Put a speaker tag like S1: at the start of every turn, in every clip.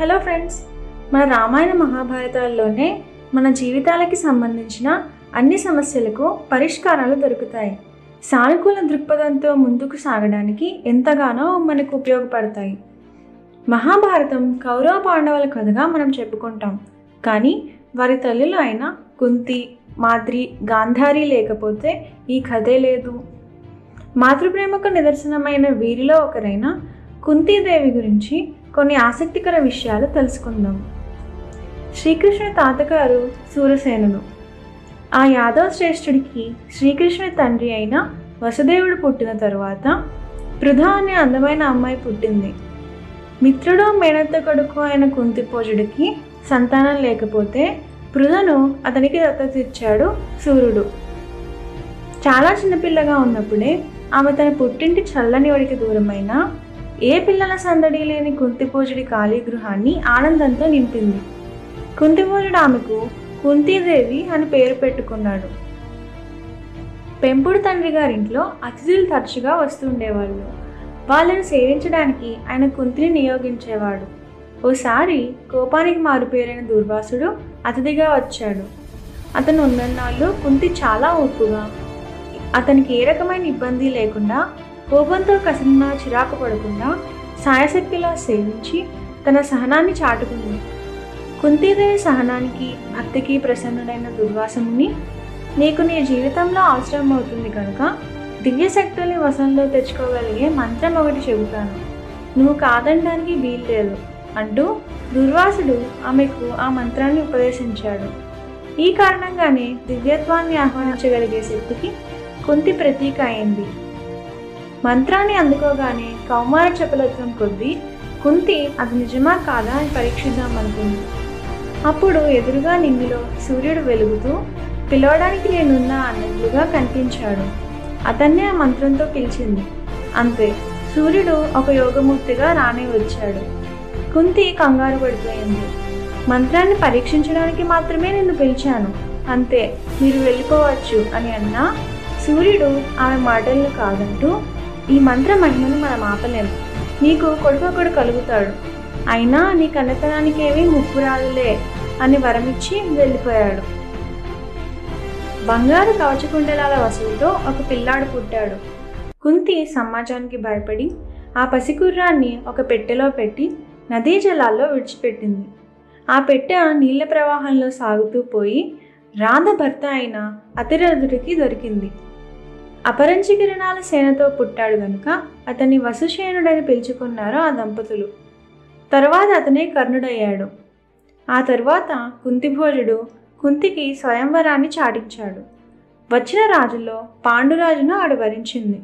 S1: Hello friends మన రామాయణ మహాభారతాల్లోనే మన జీవితాలకి సంబంధించిన అన్ని సమస్యలకు పరిష్కారాలు దొరుకుతాయి. సానుకూల దృక్పథంతో ముందుకు సాగడానికి ఎంతగానో మనకు ఉపయోగపడతాయి. మహాభారతం కౌరవ పాండవుల కథగా మనం చెప్పుకుంటాం. కానీ వారి తల్లులు అయిన కుంతి మాద్రి గాంధారి లేకపోతే ఈ కథే లేదు. మాతృప్రేమకు నిదర్శనమైన వీరిలో ఒకరైన కుంతీదేవి గురించి కొన్ని ఆసక్తికర విషయాలు తెలుసుకుందాం. శ్రీకృష్ణ తాతగారు సూరసేనుడు ఆ యాదవ శ్రేష్ఠుడికి శ్రీకృష్ణ తండ్రి అయిన వసుదేవుడు పుట్టిన తరువాత పృథా అనే అందమైన అమ్మాయి పుట్టింది. మిత్రుడు మేనత్త కొడుకు అయిన కుంతిపోజుడికి సంతానం లేకపోతే పృథను అతనికి దత్తత ఇచ్చాడు సూర్యుడు. చాలా చిన్నపిల్లగా ఉన్నప్పుడే ఆమె తన పుట్టింటి చల్లని ఒడికి దూరమైన ఏ పిల్లల సందడి లేని కుంతిపోజుడి ఖాళీ గృహాన్ని ఆనందంతో నింపింది. కుంతిపోజుడు ఆమెకు కుంతీదేవి అని పేరు పెట్టుకున్నాడు. పెంపుడు తండ్రి గారింట్లో అతిథులు తరచుగా వస్తుండేవాళ్ళు వాళ్ళను సేవించడానికి ఆయన కుంతిని నియోగించేవాడు. ఓసారి కోపానికి మారుపేరైన దుర్వాసుడు అతిథిగా వచ్చాడు. అతను ఉన్నన్నాళ్ళు కుంతి చాలా ఓపుగా అతనికి ఏ రకమైన ఇబ్బంది లేకుండా కోపంతో కసిన్న చిరాకు పడకుండా సాయశక్తిలా సేవించి తన సహనాన్ని చాటుకుంది. కుంతీదేవి సహనానికి భక్తికి ప్రసన్నుడైన దుర్వాసముని నీకు నీ జీవితంలో అవసరం అవుతుంది కనుక దివ్యశక్తుల్ని వశంలో తెచ్చుకోగలిగే మంత్రం ఒకటి చెబుతాను. నువ్వు కాదనడానికి వీల్లేదు అంటూ దుర్వాసుడు ఆమెకు ఆ మంత్రాన్ని ఉపదేశించాడు. ఈ కారణంగానే దివ్యత్వాన్ని ఆహ్వానించగలిగే శక్తికి కుంతి ప్రతీక అయింది. మంత్రాన్ని అందుకోగానే కౌమార చపలత్వం కొద్దీ కుంతి అది నిజమా కాదా? అని పరీక్షిద్దామనుకుంది అప్పుడు ఎదురుగా నింగిలో సూర్యుడు వెలుగుతూ పిలవడానికి నేనున్నా అన్నట్లుగా కనిపించాడు. అతన్నే ఆ మంత్రంతో పిలిచింది. అంతే సూర్యుడు ఒక యోగమూర్తిగా రానే వచ్చాడు. కుంతి కంగారు పడిపోయింది. మంత్రాన్ని పరీక్షించడానికి మాత్రమే నిన్ను పిలిచాను. అంతే మీరు వెళ్ళిపోవచ్చు అని అన్నా. సూర్యుడు ఆమె మాటలను కాదంటూ ఈ మంత్ర మహిమను మనం ఆపలేము. నీకు కొడుకొకడు కలుగుతాడు. అయినా నీ కన్నతనానికి ఏమి ముప్పు అని వరమిచ్చి వెళ్ళిపోయాడు. బంగారు కవచకుండలాల వసువుతో ఒక పిల్లాడు పుట్టాడు. కుంతి సమాజానికి భయపడి ఆ పసికుర్రాన్ని ఒక పెట్టెలో పెట్టి నదీ జలాల్లో విడిచిపెట్టింది. ఆ పెట్టె నీళ్ళ ప్రవాహంలో సాగుతూ పోయి రాధ భర్త అయిన అతిరథుడికి దొరికింది. అపరంచి కిరణాల సేనతో పుట్టాడు గనుక అతన్ని వసుసేనుడని పిలుచుకున్నారు ఆ దంపతులు. తర్వాత అతనే కర్ణుడయ్యాడు. ఆ తర్వాత కుంతిభోజుడు కుంతికి స్వయంవరాన్ని చాటించాడు. వచ్చిన రాజుల్లో పాండురాజును ఆవిడ వరించింది.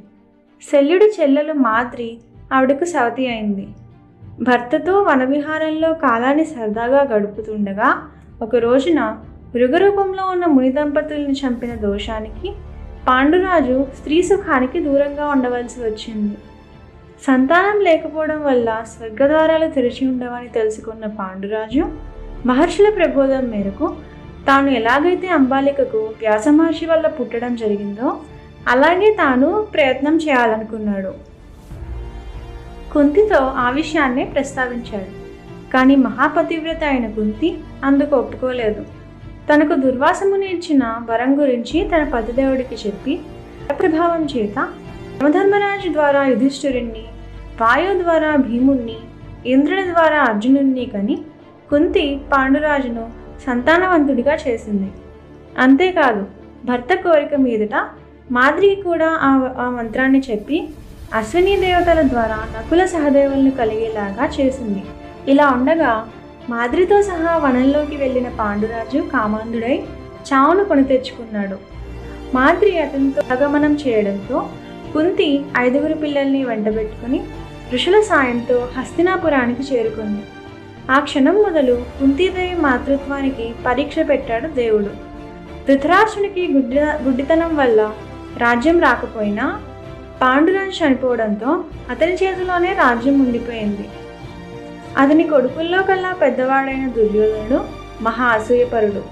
S1: శల్యుడి చెల్లెలు మాద్రి ఆవిడకు సవతి అయింది. భర్తతో వనవిహారంలో కాలాన్ని సరదాగా గడుపుతుండగా ఒక రోజున మృగరూపంలో ఉన్న ముని దంపతుల్ని చంపిన దోషానికి పాండురాజు స్త్రీ సుఖానికి దూరంగా ఉండవలసి వచ్చింది. సంతానం లేకపోవడం వల్ల స్వర్గద్వారాలు తెరిచి ఉండవని తెలుసుకున్న పాండురాజు మహర్షుల ప్రబోధం మేరకు తాను ఎలాగైతే అంబాలికకు వ్యాస మహర్షి వల్ల పుట్టడం జరిగిందో అలాగే తాను ప్రయత్నం చేయాలనుకున్నాడు. కుంతితో ఆ విషయాన్నే ప్రస్తావించాడు. కానీ మహాపతివ్రత అయిన కుంతి అందుకు ఒప్పుకోలేదు. తనకు దుర్వాసముని ఇచ్చిన వరం గురించి తన పతిదేవుడికి చెప్పి ప్రభావం చేత యమధర్మరాజు ద్వారా యుధిష్ఠిరుణ్ణి వాయు ద్వారా భీముణ్ణి ఇంద్రుని ద్వారా అర్జునుణ్ణి కని కుంతి పాండురాజును సంతానవంతుడిగా చేసింది. అంతేకాదు భర్త కోరిక మీదట మాదిరికి కూడా ఆ ఆ మంత్రాన్ని చెప్పి అశ్విని దేవతల ద్వారా నకుల సహదేవులను కలిగేలాగా చేసింది. ఇలా ఉండగా మాద్రితో సహా వనంలోకి వెళ్ళిన పాండురాజు కామాంధుడై చావును కొని తెచ్చుకున్నాడు. మాద్రి అతనితో ఆగమనం చేయడంతో కుంతి ఐదుగురు పిల్లల్ని వెంటబెట్టుకుని ఋషుల సాయంతో హస్తినాపురానికి చేరుకుంది. ఆ క్షణం మొదలు కుంతీదేవి మాతృత్వానికి పరీక్ష పెట్టాడు దేవుడు. ధృతరాష్ట్రునికి గుడ్డి గుడ్డితనం వల్ల రాజ్యం రాకపోయినా పాండురాజు చనిపోవడంతో అతని చేతిలోనే రాజ్యం ఉండిపోయింది. అతని కొడుకుల్లో కల్లా పెద్దవాడైన దుర్యోధనుడు మహా అసూయపరుడు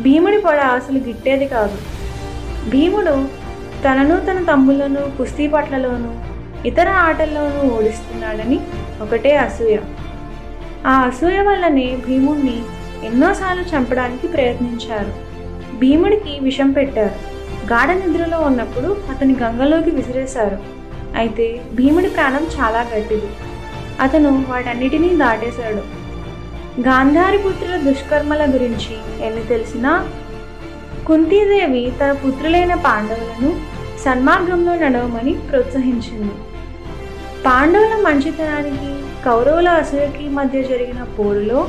S1: భీముడి పొడ అసలు గిట్టేది కాదు. భీముడు తనను తన తమ్ములను కుస్తీ పట్లలోనూ ఇతర ఆటల్లోనూ ఓడిస్తున్నాడని ఒకటే అసూయ. ఆ అసూయ వల్లనే భీముణ్ణి ఎన్నోసార్లు చంపడానికి ప్రయత్నించారు. భీముడికి విషం పెట్టారు. గాఢ నిద్రలో ఉన్నప్పుడు అతని గంగలోకి విసిరేశారు. అయితే భీముడి ప్రాణం చాలా గట్టిది. అతను వాటన్నిటినీ దాటేశాడు. గాంధారి పుత్రుల దుష్కర్మల గురించి ఎన్ని తెలిసినా కుంతీదేవి తన పుత్రులైన పాండవులను సన్మార్గంలో నడవమని ప్రోత్సహించింది. పాండవుల మంచితనానికి కౌరవుల అసూయకి మధ్య జరిగిన పోరులో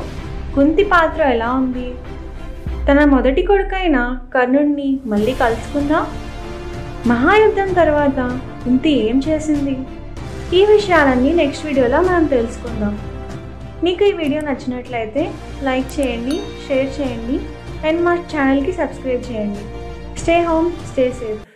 S1: కుంతి పాత్ర ఎలా ఉంది? తన మొదటి కొడుకైన కర్ణుణ్ణి మళ్ళీ కలుసుకుందా? మహాయుద్ధం తర్వాత కుంతి ఏం చేసింది? ఈ విషయాలన్నీ నెక్స్ట్ వీడియోలో మనం తెలుసుకుందాం. మీకు ఈ వీడియో నచ్చినట్లయితే లైక్ చేయండి షేర్ చేయండి అండ్ మా ఛానల్కి సబ్స్క్రైబ్ చేయండి. Stay home stay safe